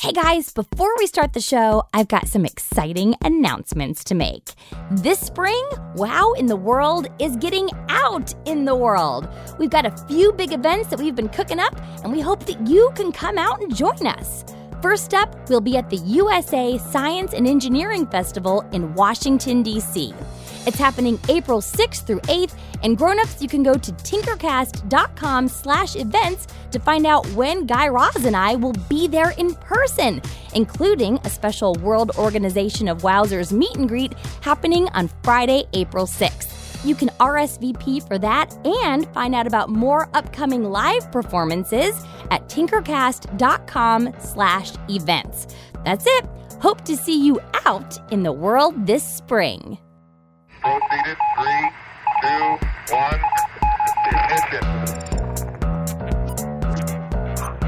Hey guys, before we start the show, I've got some exciting announcements to make. This spring, Wow in the World is getting out in the world. We've got a few big events that we've been cooking up, and we hope that you can come out and join us. First up, we'll be at the USA Science and Engineering Festival in Washington, D.C. It's happening April 6th through 8th, and grown-ups, you can go to tinkercast.com slash events to find out when Guy Raz and I will be there in person, including a special World Organization of Wowzers meet and greet happening on Friday, April 6th. You can RSVP for that and find out about more upcoming live performances at tinkercast.com slash events. That's it. Hope to see you out in the world this spring. Proceeded. Three, two, one. Ignition.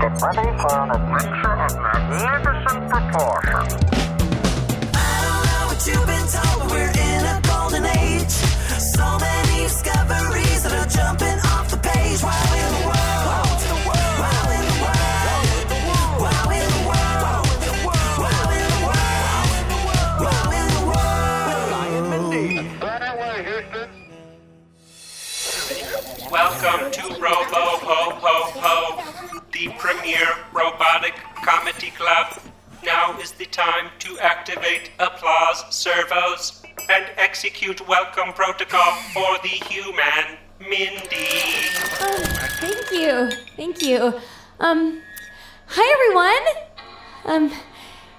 Get ready for an adventure of magnificent proportions. Welcome to Robo Ho Ho Ho, the premier robotic comedy club. Now is the time to activate applause servos and execute welcome protocol for the human Mindy. Oh, thank you. Thank you. Um, hi everyone. Um,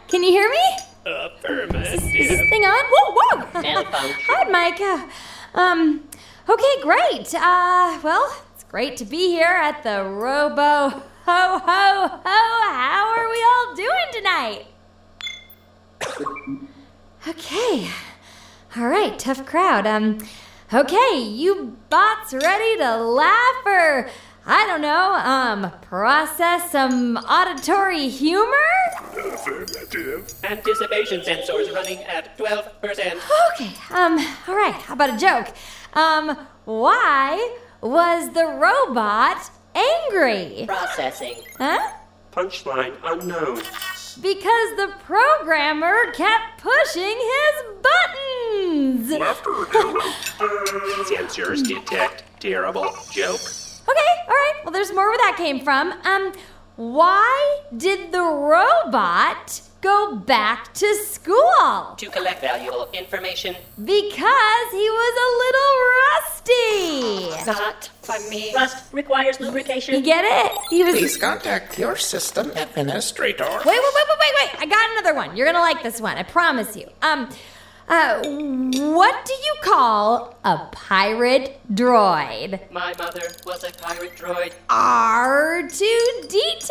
can you hear me? Affirmative. Is this thing on? Whoa, whoa. Hi, Micah. Um, okay, great. Uh, well, it's great to be here at the Robo Ho Ho Ho. How are we all doing tonight? Okay. All right, tough crowd. Um, okay, you bots ready to laugh or I don't know, um, process some auditory humor? Anticipation sensors running at 12%. Okay, um, all right, how about a joke? Um, why was the robot angry? Processing. Huh? Punchline unknown. Because the programmer kept pushing his buttons. Sensors detect terrible joke. Okay, all right. Well, there's more where that came from. Um, why did the robot go back to school? To collect valuable information. Because he was a little rusty. Not funny. Rust requires lubrication. You get it? He was. Please contact your system administrator. Wait, wait, wait, wait, wait, wait! I got another one. You're gonna like this one. I promise you. Um, uh, what do you call a pirate droid? My mother was a pirate droid. R two D two.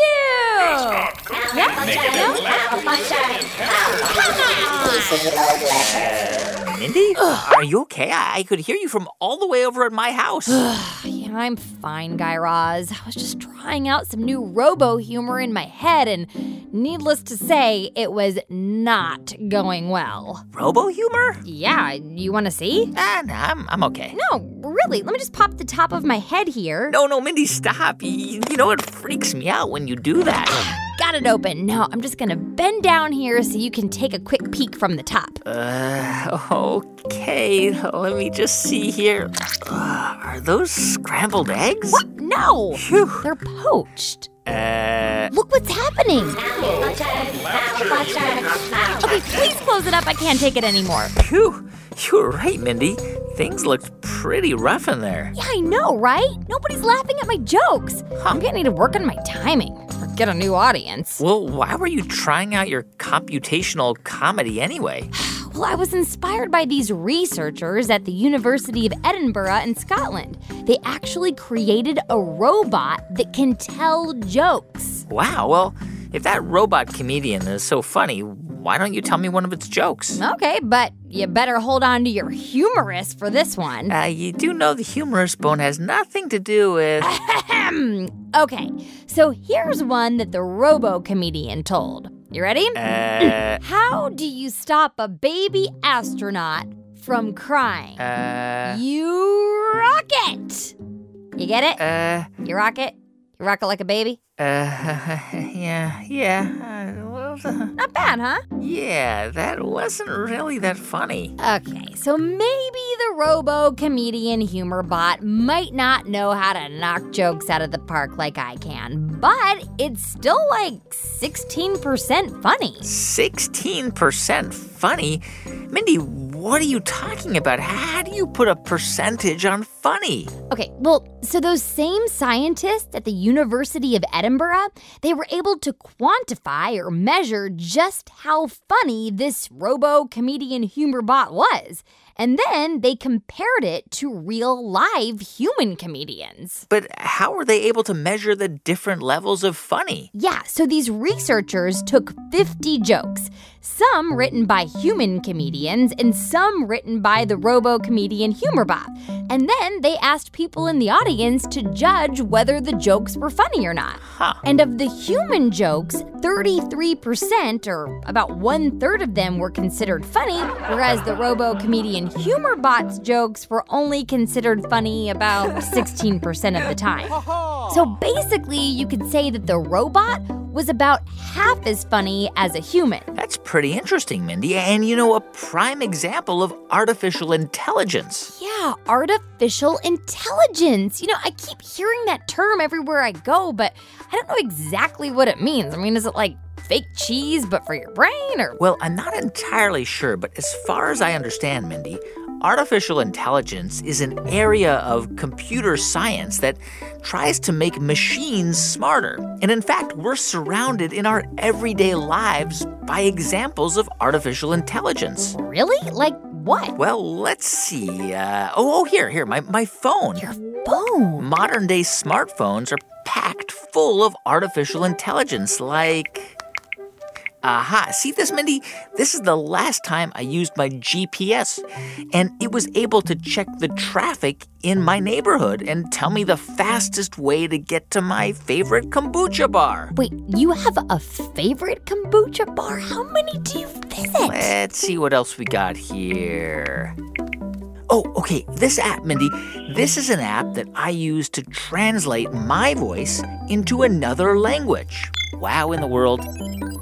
Mindy, are you okay? I-, I could hear you from all the way over at my house. Yeah, I'm fine, Guy Raz. I was just trying out some new robo humor in my head, and needless to say, it was not going well. Robo humor? Yeah, you want to see? Ah, nah, I'm, I'm okay. No, really. Let me just pop the top of my head here. No, no, Mindy, stop. You, you know, it freaks me out when you do that. Got it open. Now I'm just gonna bend down here so you can take a quick peek from the top. Uh, okay, let me just see here. Uh, are those scrambled eggs? What? No! They're poached. Uh, Look what's happening. Okay, please close it up. I can't take it anymore. phew. You were right, Mindy. Things looked pretty rough in there. Yeah, I know, right? Nobody's laughing at my jokes. I'm gonna need to work on my timing get a new audience. Well, why were you trying out your computational comedy anyway? Well, I was inspired by these researchers at the University of Edinburgh in Scotland. They actually created a robot that can tell jokes. Wow, well, if that robot comedian is so funny, why don't you tell me one of its jokes? Okay, but you better hold on to your humerus for this one. Uh, you do know the humerus bone has nothing to do with. Okay, so here's one that the robo comedian told. You ready? Uh, How do you stop a baby astronaut from crying? uh, you rocket! You get it? uh, You rock it? You rock it like a baby? uh, yeah, yeah. Not bad, huh? yeah, that wasn't really that funny. Okay, so maybe the robo comedian humor bot might not know how to knock jokes out of the park like I can, but it's still like 16% funny. 16% funny? Mindy, what are you talking about? How do you put a percentage on funny? Okay, well, so those same scientists at the University of Edinburgh, they were able to quantify or measure just how funny this robo comedian humor bot was. And then they compared it to real live human comedians. But how were they able to measure the different levels of funny? Yeah, so these researchers took 50 jokes, some written by human comedians and some written by the robo comedian Humorbot. And then they asked people in the audience to judge whether the jokes were funny or not. Huh. And of the human jokes, 33%, or about one third of them, were considered funny, whereas the robo comedian Humorbot's jokes were only considered funny about 16% of the time. So basically, you could say that the robot was about half as funny as a human. That's pretty interesting, Mindy. And you know, a prime example of artificial intelligence. Yeah, artificial intelligence. You know, I keep hearing that term everywhere I go, but I don't know exactly what it means. I mean, is it like fake cheese, but for your brain, or Well, I'm not entirely sure, but as far as I understand, Mindy, artificial intelligence is an area of computer science that tries to make machines smarter. And in fact, we're surrounded in our everyday lives by examples of artificial intelligence. really? Like what? Well, let's see. Uh, oh, oh, here, here, my, my phone. Your phone. Modern day smartphones are packed full of artificial intelligence, like. Aha, see this, Mindy? This is the last time I used my GPS, and it was able to check the traffic in my neighborhood and tell me the fastest way to get to my favorite kombucha bar. Wait, you have a favorite kombucha bar? How many do you visit? Let's see what else we got here. Oh, okay, this app, Mindy. This is an app that I use to translate my voice into another language. Wow in the world.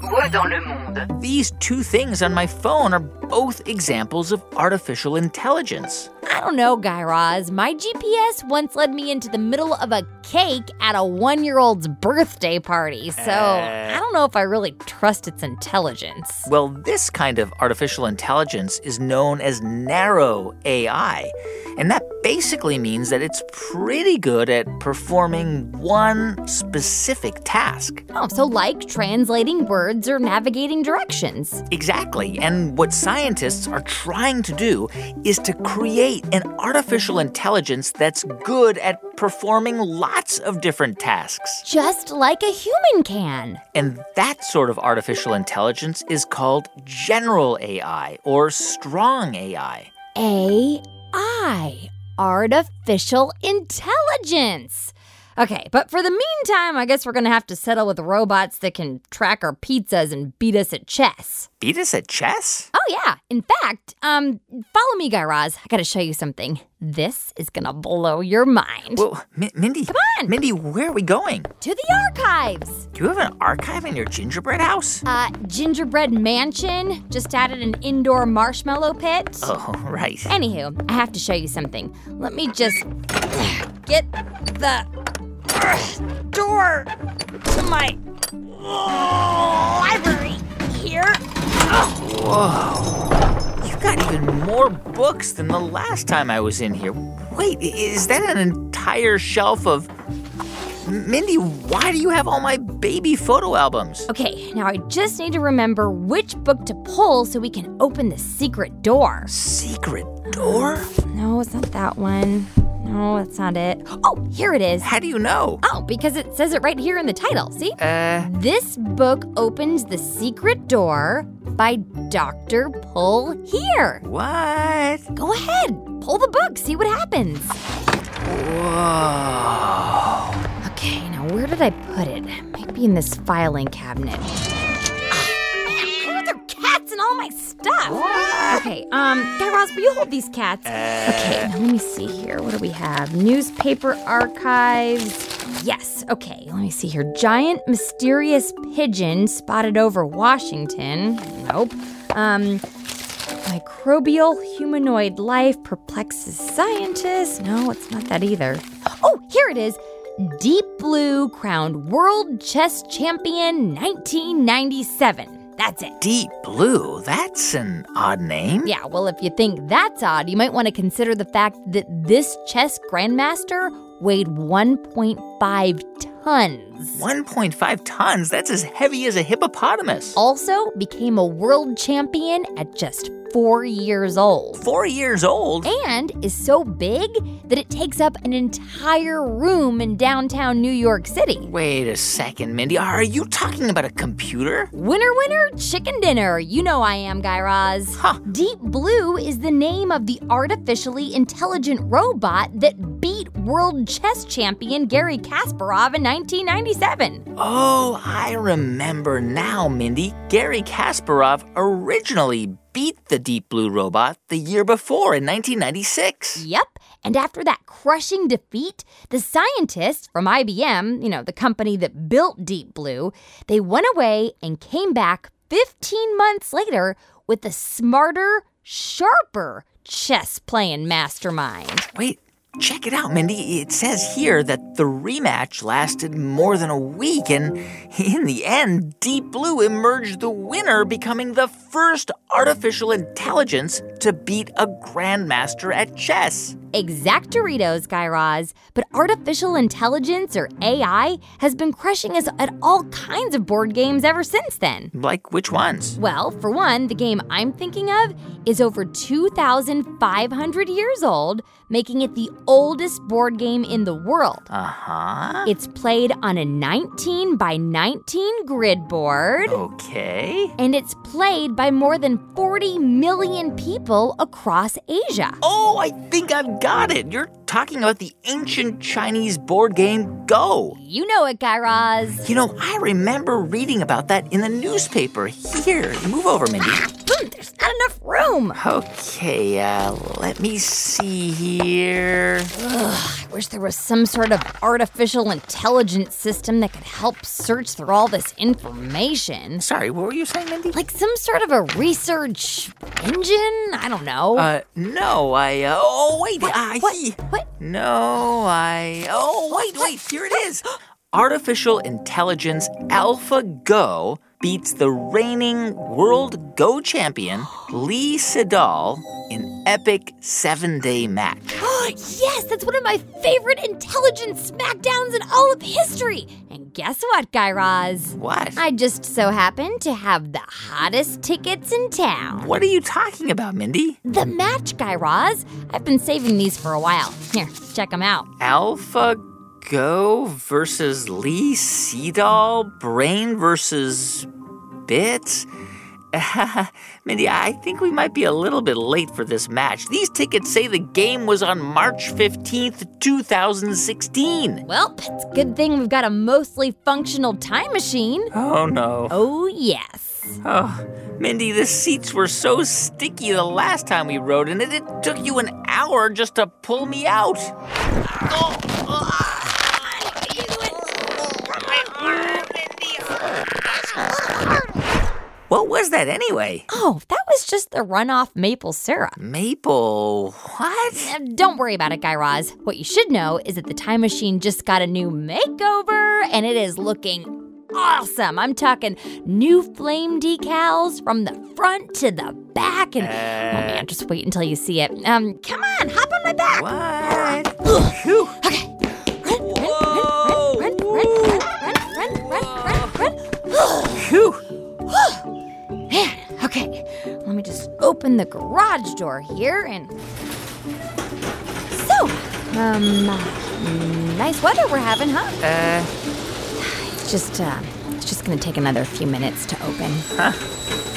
Quoi dans le monde These two things on my phone are both examples of artificial intelligence. I don't know, Guy Raz. My GPS once led me into the middle of a cake at a one year old's birthday party, so eh. I don't know if I really trust its intelligence. Well, this kind of artificial intelligence is known as narrow AI. And that basically means that it's pretty good at performing one specific task. Oh, so like translating words or navigating directions. Exactly. And what scientists are trying to do is to create an artificial intelligence that's good at performing lots of different tasks. Just like a human can. And that sort of artificial intelligence is called general AI or strong AI. AI, artificial intelligence. Okay, but for the meantime, I guess we're gonna have to settle with robots that can track our pizzas and beat us at chess. Beat us at chess? Oh yeah. In fact, um, follow me, Guy Raz. I gotta show you something. This is gonna blow your mind. Well, Mi- Mindy. Come on. Mindy, where are we going? to the archives. Do you have an archive in your gingerbread house? Uh, gingerbread mansion. Just added an indoor marshmallow pit. Oh, right. Anywho, I have to show you something. Let me just get the door to my library here. Whoa. You've got even more books than the last time I was in here. Wait, is that an entire shelf of. Mindy, why do you have all my baby photo albums? Okay, now I just need to remember which book to pull so we can open the secret door. Secret door? No, it's not that one. No, that's not it. Oh, here it is. How do you know? Oh, because it says it right here in the title. See? Uh, This book opens the secret door by Dr. Pull Here. what? Go ahead, pull the book, see what happens. Whoa. Okay, now where did I put it? Maybe in this filing cabinet. My stuff. Okay, um, Guy Raz, will you hold these cats? okay, now let me see here. What do we have? Newspaper archives. Yes, okay, let me see here. Giant mysterious pigeon spotted over Washington. Nope. Um, microbial humanoid life perplexes scientists. No, it's not that either. Oh, here it is. Deep Blue crowned world chess champion 1997. That's it. Deep Blue? That's an odd name. Yeah, well, if you think that's odd, you might want to consider the fact that this chess grandmaster weighed 1.5 tons. 1.5 tons? That's as heavy as a hippopotamus. Also became a world champion at just four years old. Four years old? And is so big that it takes up an entire room in downtown New York City. Wait a second, Mindy. Are you talking about a computer? Winner, winner, chicken dinner. You know I am, Guy Raz. Huh. Deep Blue is the name of the artificially intelligent robot that beat world chess champion Gary Kasparov in 1997. Oh, I remember now, Mindy. Gary Kasparov originally beat the Deep Blue robot the year before in 1996. Yep. And after that crushing defeat, the scientists from IBM, you know, the company that built Deep Blue, they went away and came back 15 months later with a smarter, sharper chess playing mastermind. Wait, check it out, Mindy. It says here that the rematch lasted more than a week, and in the end, Deep Blue emerged the winner, becoming the first artificial intelligence to beat a grandmaster at chess. Exact Doritos, Guy Raz. But artificial intelligence, or AI, has been crushing us at all kinds of board games ever since then. Like which ones? Well, for one, the game I'm thinking of is over 2,500 years old, making it the oldest board game in the world. Uh huh. It's played on a 19 by 19 grid board. Okay. And it's played by more than 40 million people across Asia. Oh, I think I've got it. You're talking about the ancient Chinese board game Go. You know it, Guy Raz. You know, I remember reading about that in the newspaper. Here, move over, Mindy. Boom, there's not enough room. Okay, uh, let me see here. Ugh, I wish there was some sort of artificial intelligence system that could help search through all this information. Sorry, what were you saying, Mindy? Like some sort of a research engine? I don't know. Uh, no, I, uh, oh, wait, Ah, I, what? What? no, I, oh, wait, wait, here it is. Artificial Intelligence AlphaGo beats the reigning world Go champion, Lee Sedol, in epic seven day match. Oh, yes, that's one of my favorite intelligence smackdowns in all of history. And guess what, Guy Raz? What? I just so happen to have the hottest tickets in town. What are you talking about, Mindy? The match, Guy Raz. I've been saving these for a while. Here, check them out. Alpha Go versus Lee Sedol, Brain versus Bits. Mindy, I think we might be a little bit late for this match. These tickets say the game was on March 15th, 2016. Well, it's a good thing we've got a mostly functional time machine. Oh no. Oh, yes. Oh, Mindy, the seats were so sticky the last time we rode in it, it took you an hour just to pull me out. Oh, ah. What was that anyway? Oh, that was just the runoff maple syrup. Maple. What? Uh, Don't worry about it, Guy Raz. What you should know is that the time machine just got a new makeover and it is looking awesome. I'm talking new flame decals from the front to the back. And oh man, just wait until you see it. Um, come on, hop on my back. What? Okay. Run, Whoa. run, run, run, run, run, run, run, run, run. Phew. Man, okay. Let me just open the garage door here and. So, um, nice weather we're having, huh? Uh, It's just, uh, it's just gonna take another few minutes to open.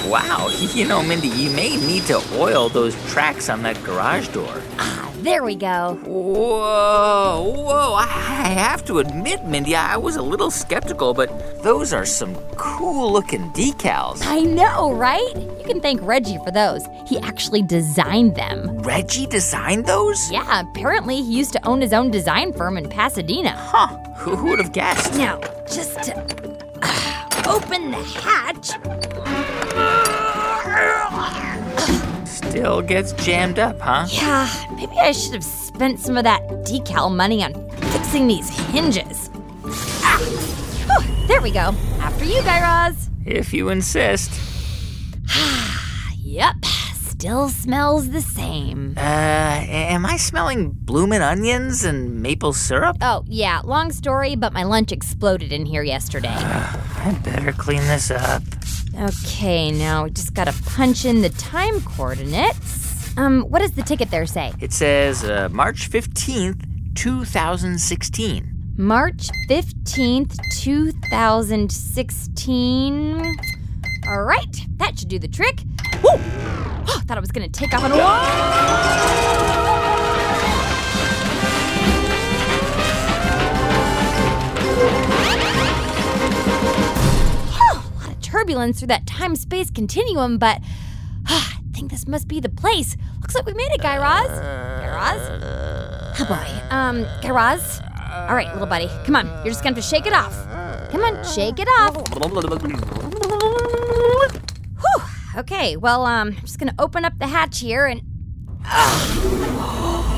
Wow. You know, Mindy, you may need to oil those tracks on that garage door. Ah, there we go. Whoa, whoa. I, I have to admit, Mindy, I was a little skeptical, but those are some cool looking decals. I know, right? You can thank Reggie for those. He actually designed them. Reggie designed those? Yeah, apparently he used to own his own design firm in Pasadena. Huh. Who, would have guessed? Now, just to uh, open the hatch. Still gets jammed up, huh? Yeah, maybe I should have spent some of that decal money on fixing these hinges. Ah, whew, there we go. After you, Guy Raz. If you insist. Yep, still smells the same. Uh, am I smelling bloomin' onions and maple syrup? Oh, yeah, long story, but my lunch exploded in here yesterday. I better clean this up. Okay, now we just gotta punch in the time coordinates. Um, what does the ticket there say? It says uh, March 15th, 2016. March 15th, 2016. All right, that should do the trick. Woo! Oh, thought I was gonna take off on a turbulence through that time space continuum, but I think this must be the place. Looks like we made it, Guy Raz. Guy Raz? Oh boy. Um, Guy Raz? All right, little buddy. Come on. You're just gonna have to shake it off. Come on, shake it off. Whew. Okay, well, um, I'm just gonna open up the hatch here and.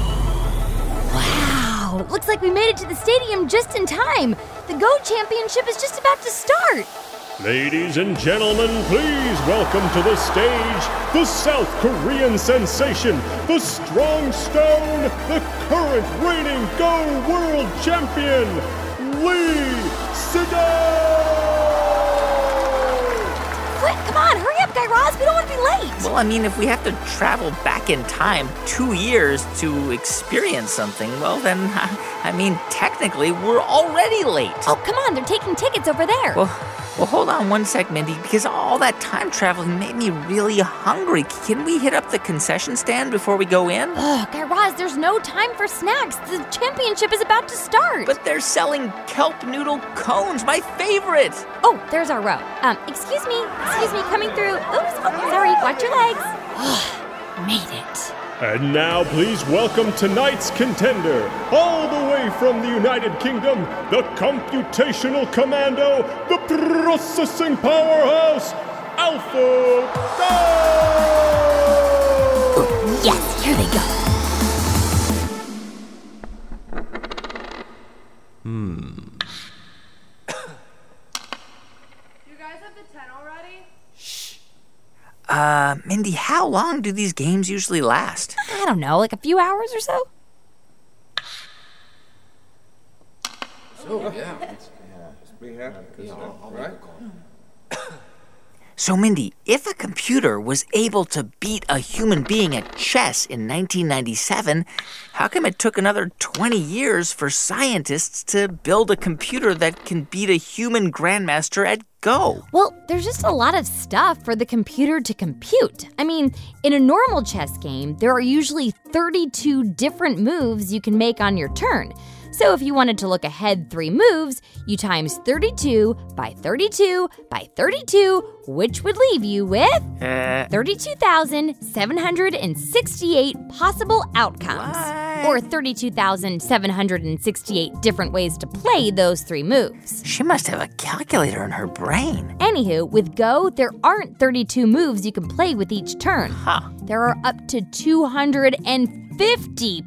Wow! Looks like we made it to the stadium just in time. The Go Championship is just about to start. Ladies and gentlemen, please welcome to the stage the South Korean sensation, the Strong Stone, the current reigning Go World Champion, Lee Sedol! Quick, come on, hurry up, Guy Raz. We don't want to be late. Well, I mean, if we have to travel back in time two years to experience something, well, then, I mean, technically, we're already late. Oh, come on, they're taking tickets over there. Well, well, hold on one sec, Mindy, because all that time traveling made me really hungry. Can we hit up the concession stand before we go in? Ugh, Guy Raz, there's no time for snacks. The championship is about to start. But they're selling kelp noodle cones, my favorite. Oh, there's our row. Um, excuse me, excuse me, coming through. Oops, oh, sorry, watch your legs. Made it. And now, please welcome tonight's contender, all the way from the United Kingdom, the computational commando, the processing powerhouse, Alpha Go! Yes, here they go. Hmm. you guys have the 10 already? Uh, Mindy, how long do these games usually last? I don't know, like a few hours or so? So, Mindy, if a computer was able to beat a human being at chess in 1997, how come it took another 20 years for scientists to build a computer that can beat a human grandmaster at Go? Well, there's just a lot of stuff for the computer to compute. I mean, in a normal chess game, there are usually 32 different moves you can make on your turn. So if you wanted to look ahead three moves, you times 32 by 32 by 32, which would leave you with Uh, 32,768 possible outcomes. Or 32,768 different ways to play those three moves. she must have a calculator in her brain. Anywho, with Go, there aren't 32 moves you can play with each turn. Huh. There are up to 250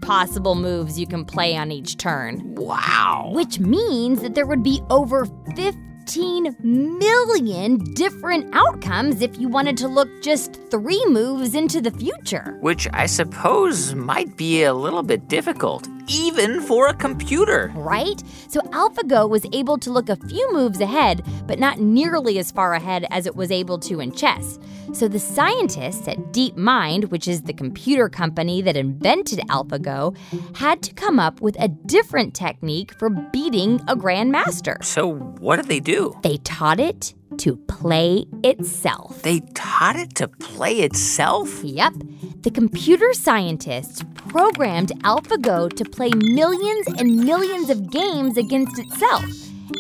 possible moves you can play on each turn, Wow. which means that there would be over 15 million different outcomes if you wanted to look just three moves into the future. Which I suppose might be a little bit difficult, even for a computer. Right? So AlphaGo was able to look a few moves ahead, but not nearly as far ahead as it was able to in chess. So the scientists at DeepMind, which is the computer company that invented AlphaGo, had to come up with a different technique for beating a grandmaster. So, what did they do? They taught it to play itself. They taught it to play itself? Yep. The computer scientists programmed AlphaGo to play millions and millions of games against itself.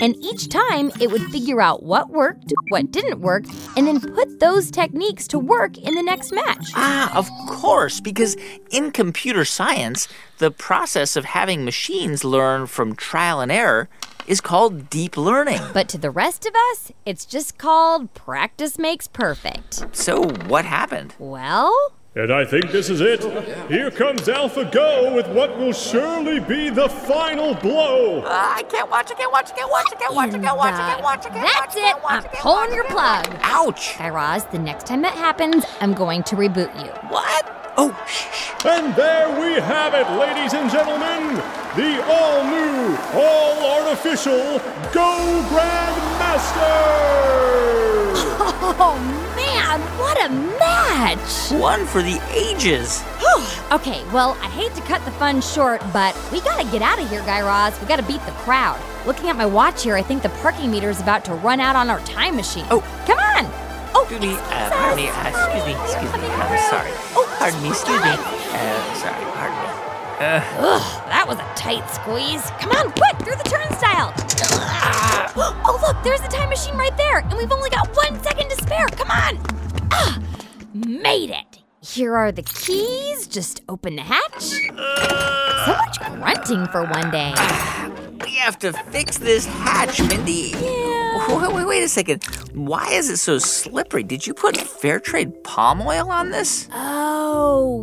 And each time it would figure out what worked, what didn't work, and then put those techniques to work in the next match. Ah, of course, because in computer science, the process of having machines learn from trial and error is called deep learning. But to the rest of us, it's just called practice makes perfect. So, what happened? Well, And I think this is it. Here comes AlphaGo with what will surely be the final blow. Uh, I can't watch, I can't watch, I can't watch, I can't watch, I can't watch, I can't watch, I can't that's it. I'm pulling your plug. Ouch! Guy Raz, the next time that happens, I'm going to reboot you. What? Oh, shh. And there we have it, ladies and gentlemen. The all new, all artificial Go Grandmaster! Oh, what a match! One for the ages. Okay, well, I hate to cut the fun short, but we gotta get out of here, Guy Raz. We gotta beat the crowd. Looking at my watch here, I think the parking meter is about to run out on our time machine. Oh. come on! Oh, Excuse me, uh, pardon me, uh, excuse me, excuse me, I'm sorry. Oh, Pardon me, excuse me. Uh, sorry, pardon me. Ugh, that was a tight squeeze. Come on, quick, through the turnstile. Oh, look, there's the time machine right there, and we've only got one second to spare. Come on. Ah, made it. Here are the keys. Just open the hatch. So much grunting for one day. We have to fix this hatch, Mindy. Wait, wait, wait a second. Why is it so slippery? Did you put fair trade palm oil on this? Oh,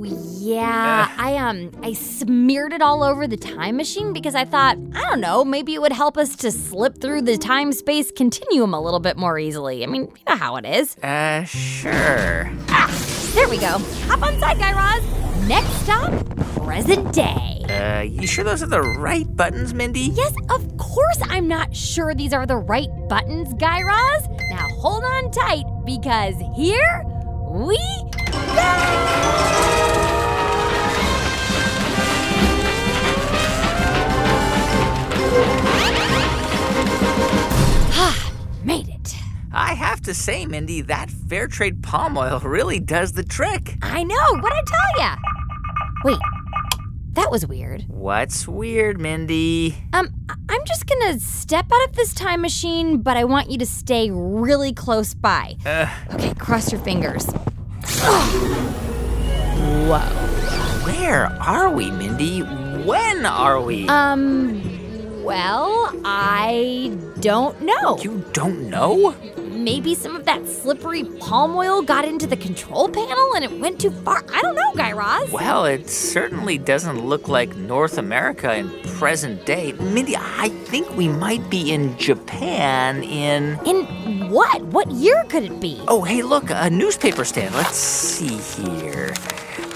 yeah. I um I smeared it all over the time machine because I thought, I don't know, maybe it would help us to slip through the time-space continuum a little bit more easily. I mean, you know how it is. Uh, sure. Ah, there we go. Hop on side, Guy Raz. Next stop, present day. Uh, you sure those are the right buttons, Mindy? Yes, of course I'm not sure these are the right buttons, Guy Raz. Now hold on tight because here we. I have to say, Mindy, that fair trade palm oil really does the trick. I know. What'd I tell ya? Wait, that was weird. What's weird, Mindy? Um, I'm just gonna step out of this time machine, but I want you to stay really close by. Uh, Okay, cross your fingers. Whoa. where are we, Mindy? When are we? Um, well, I don't know. you don't know? Maybe some of that slippery palm oil got into the control panel and it went too far. I don't know, Guy Raz. Well, it certainly doesn't look like North America in present day. Mindy, I think we might be in Japan in. In what? What year could it be? Oh, hey, look, a newspaper stand. Let's see here.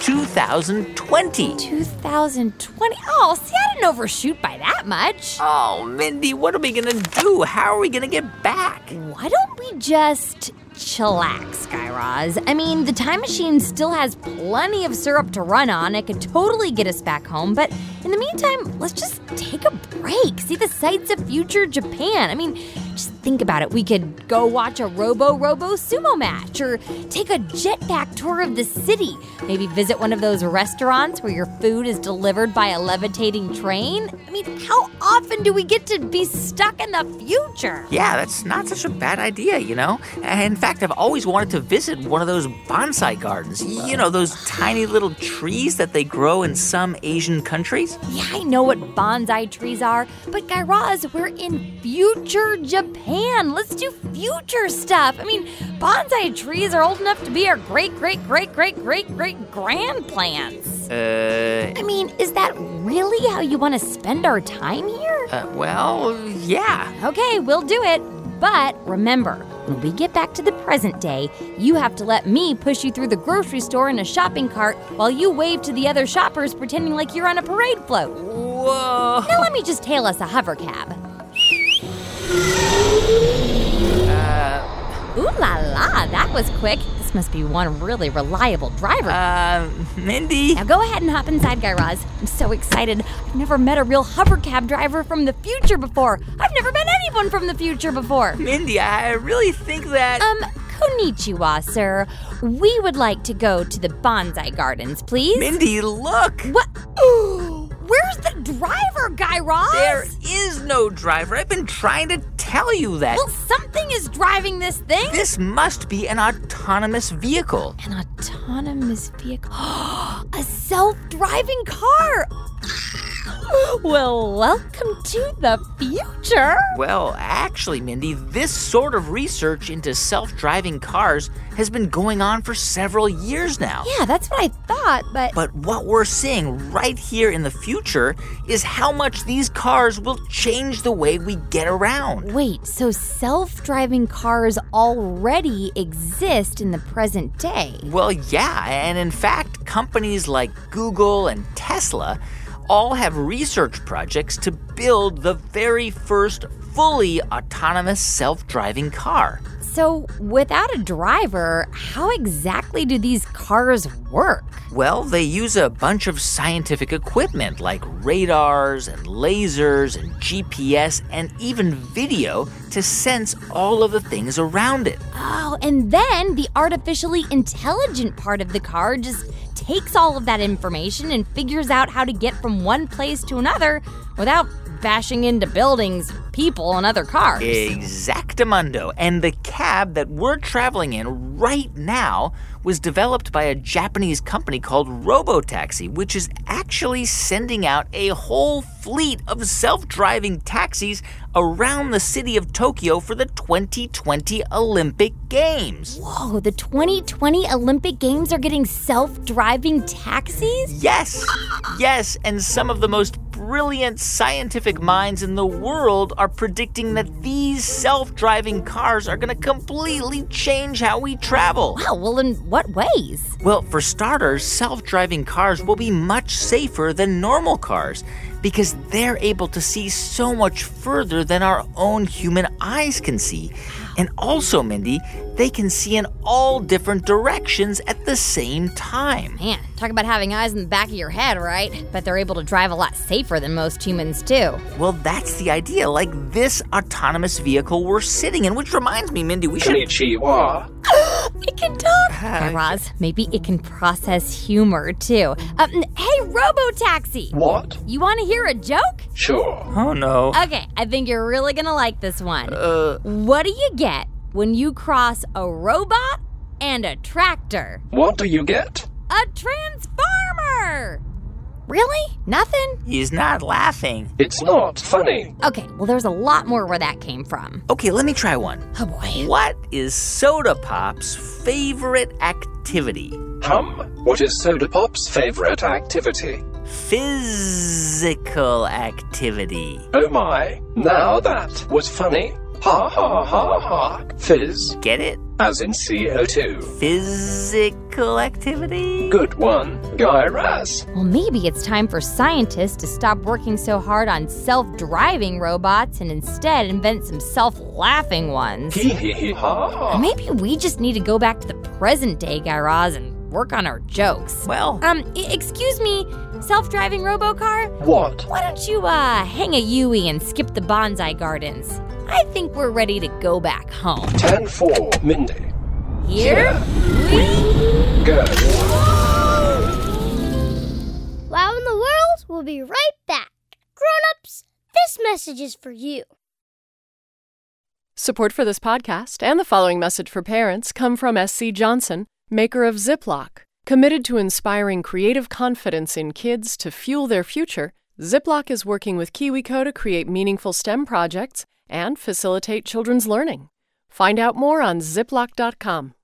2020. 2020. Oh, see, I didn't overshoot by that much. Oh, Mindy, what are we gonna do? How are we gonna get back? Why don't we just chillax, Guy Raz? I mean, the time machine still has plenty of syrup to run on. It could totally get us back home. But in the meantime, let's just take a break. See the sights of future Japan. I mean, just think about it. We could go watch a Robo Robo sumo match or take a jetpack tour of the city. Maybe visit one of those restaurants where your food is delivered by a levitating train. I mean, how often do we get to be stuck in the future? Yeah, that's not such a bad idea, you know? In fact, I've always wanted to visit one of those bonsai gardens. You know, those tiny little trees that they grow in some Asian countries? Yeah, I know what bonsai trees are, but Guy Raz, we're in future Japan. Let's do future stuff. I mean, bonsai trees are old enough to be our great, great, great, great, great, great grandplants. Uh, I mean, is that really how you want to spend our time here? uh, well, yeah. Okay, we'll do it. But remember, when we get back to the present day, you have to let me push you through the grocery store in a shopping cart while you wave to the other shoppers pretending like you're on a parade float. Whoa. Now let me just hail us a hover cab. Ooh la la, that was quick. This must be one really reliable driver. uh, Mindy? now go ahead and hop inside, Guy Raz. I'm so excited. I've never met a real hover cab driver from the future before. I've never met anyone from the future before. Mindy, I really think that. Um, Konnichiwa, sir. We would like to go to the bonsai gardens, please. Mindy, look! What? Where's the driver, Guy Raz? There is no driver. I've been trying to tell you that. Well, something is driving this thing. This must be an autonomous vehicle. An autonomous vehicle. A self driving car. Well, welcome to the future. Well, actually, Mindy, this sort of research into self driving cars has been going on for several years now. Yeah, that's what I thought, but. But what we're seeing right here in the future is how much these cars will change the way we get around. Wait, so self driving cars already exist in the present day? Well, yeah, and in fact, companies like Google and Tesla all have research projects to build the very first fully autonomous self driving car. So, without a driver, how exactly do these cars work? Well, they use a bunch of scientific equipment like radars and lasers and GPS and even video to sense all of the things around it. Oh, and then the artificially intelligent part of the car just takes all of that information and figures out how to get from one place to another without bashing into buildings, people, and other cars. Exactamundo. And the cab that we're traveling in right now was developed by a Japanese company called Robotaxi, which is actually sending out a whole fleet of self driving taxis around the city of Tokyo for the 2020 Olympic Games. Whoa, the 2020 Olympic Games are getting self driving taxis? Yes, yes, and some of the most brilliant scientific minds in the world are predicting that these self driving cars are going to completely change how we travel. Wow, well, in what ways? Well, for starters, self driving cars will be much safer than normal cars because they're able to see so much further than our own human eyes can see. And also, Mindy, they can see in all different directions at the same time. Man, talk about having eyes in the back of your head, right? But they're able to drive a lot safer than most humans, too. Well, that's the idea. Like this autonomous vehicle we're sitting in, which reminds me, Mindy, we should. Konnichiwa. it can talk. Guy Raz, maybe it can process humor, too. Um, hey, Robotaxi! What? You want to hear a joke? Sure. Oh, no. Okay, I think you're really gonna like this one. Uh, What do you get when you cross a robot and a tractor? What do you get? A transformer! Really? Nothing? he's not laughing. It's not funny. Okay, well, there's a lot more where that came from. Okay, let me try one. Oh boy. What is Soda Pop's favorite activity? Hum. What is Soda Pop's favorite activity? Physical activity. Oh my. Now that was funny. Ha ha ha ha. Fizz. Get it? As in CO2. Physical activity? Good one, Guy Raz. Well, maybe it's time for scientists to stop working so hard on self driving robots and instead invent some self laughing ones. Hee hee hee ha. Maybe we just need to go back to the present day, Guy Raz, and work on our jokes. Well, Um, I- excuse me, self-driving robocar? What? Why don't you, uh, hang a Yui and skip the bonsai gardens? I think we're ready to go back home. 10 4, Mindy. Here we Go. Wow in the World We'll be right back. Grown-ups, this message is for you. Support for this podcast and the following message for parents come from SC Johnson, maker of Ziploc. Committed to inspiring creative confidence in kids to fuel their future, Ziploc is working with KiwiCo to create meaningful STEM projects and facilitate children's learning. Find out more on ziploc.com.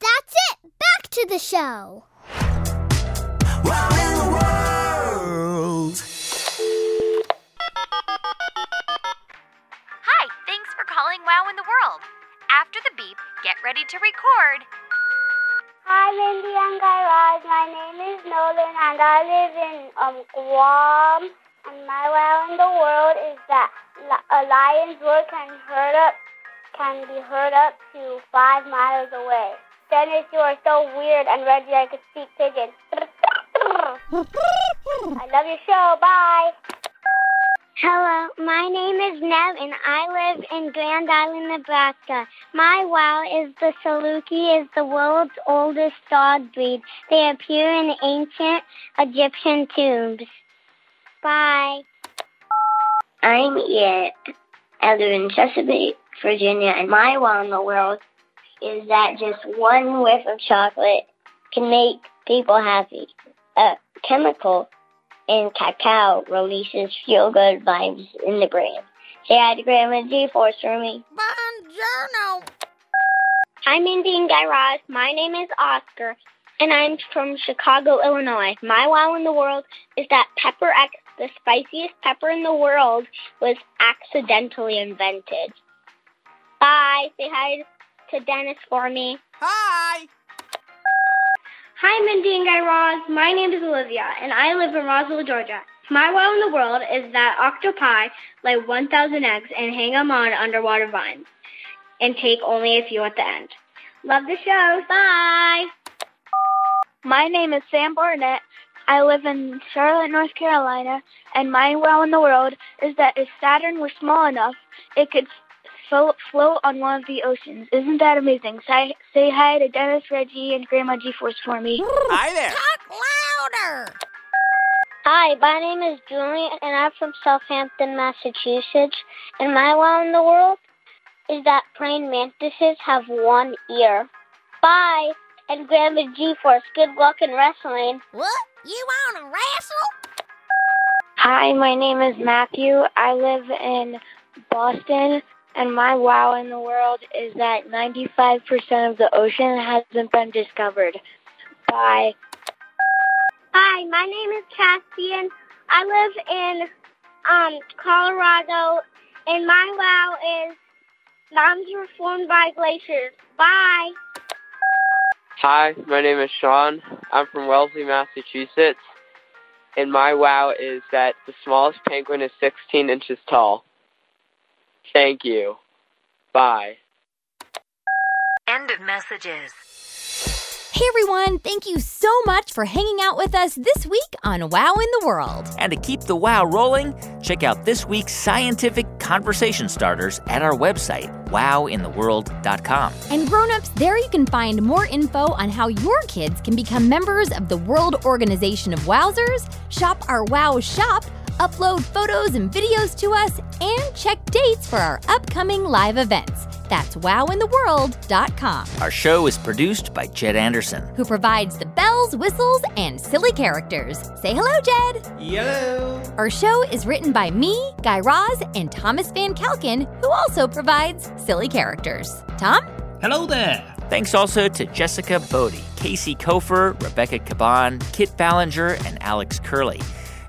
That's it. Back to the show. Wow in the World. Hi, thanks for calling Wow in the World. After the beep, get ready to record. Hi, Lindy and Guy Raz. My name is Nolan, and I live in um Guam. And my wow in the world is that a lion's roar can heard up can be heard up to five miles away. Dennis, you are so weird, and Reggie, I could speak pigeon. I love your show. Bye. Hello, my name is Nev and I live in Grand Island, Nebraska. My wow is the Saluki is the world's oldest dog breed. They appear in ancient Egyptian tombs. Bye. I'm Ian. I live in Chesapeake, Virginia, and my wow in the world is that just one whiff of chocolate can make people happy. A chemical in cacao releases feel good vibes in the brain. Say hi to Grandma G Force for me. Buongiorno. Hi, Mindy and Guy Raz. My name is Oscar, and I'm from Chicago, Illinois. My wow in the world is that Pepper X, the spiciest pepper in the world, was accidentally invented. Bye. Say hi to Dennis for me. Hi. Hi, Mindy and Guy Raz. My name is Olivia, and I live in Roswell, Georgia. My wow in the world is that octopi lay 1,000 eggs and hang them on underwater vines and take only a few at the end. Love the show. Bye. My name is Sam Barnett. I live in Charlotte, North Carolina, and my wow in the world is that if Saturn were small enough, it could flo- float on one of the oceans. Isn't that amazing? Say, say hi to Dennis, Reggie, and Grandma G Force for me. Hi there. Talk louder. Hi, my name is Julie, and I'm from Southampton, Massachusetts. And my wow in the world is that praying mantises have one ear. Bye. And Grandma G Force, good luck in wrestling. What? You want to wrestle? Hi, my name is Matthew. I live in Boston, and my wow in the world is that 95% of the ocean hasn't been discovered. Bye. Hi, my name is Caspian. I live in um Colorado, and my wow is mountains were formed by glaciers. Bye. Hi, my name is Sean. I'm from Wellesley, Massachusetts. And my wow is that the smallest penguin is 16 inches tall. Thank you. Bye. End of messages. Hey everyone, thank you so much for hanging out with us this week on Wow in the World. And to keep the wow rolling, check out this week's scientific conversation starters at our website, wowintheworld.com. And grown-ups, there you can find more info on how your kids can become members of the World Organization of Wowzers, shop our Wow shop, upload photos and videos to us, and check dates for our upcoming live events. That's wowintheworld.com. Our show is produced by Jed Anderson. Who provides the bells, whistles, and silly characters. Say hello, Jed. Hello. Our show is written by me, Guy Raz, and Thomas Van Kalken, who also provides silly characters. Tom? Hello there. Thanks also to Jessica Bodie, Casey Kofer, Rebecca Caban, Kit Ballinger, and Alex Curley.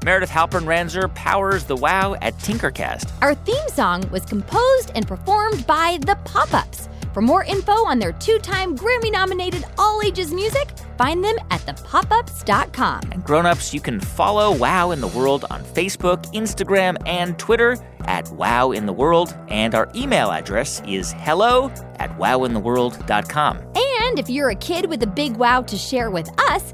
Meredith Halpern Ranzer powers the wow at Tinkercast. Our theme song was composed and performed by The Pop Ups. For more info on their two time Grammy nominated all ages music, find them at thepopups.com. And grown-ups, you can follow Wow in the World on Facebook, Instagram, and Twitter at Wow in the World. And our email address is hello at wowintheworld.com. And if you're a kid with a big wow to share with us,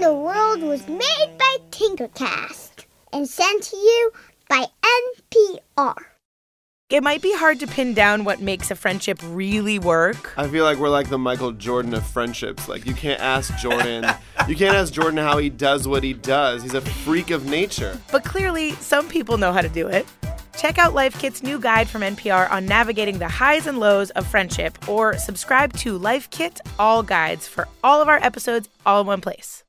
The World was made by Tinkercast and sent to you by NPR. It might be hard to pin down what makes a friendship really work. I feel like we're like the Michael Jordan of friendships. Like you can't ask Jordan, you can't ask Jordan how he does what he does. He's a freak of nature. But clearly, some people know how to do it. Check out Life Kit's new guide from NPR on navigating the highs and lows of friendship, or subscribe to Life Kit All Guides for all of our episodes all in one place.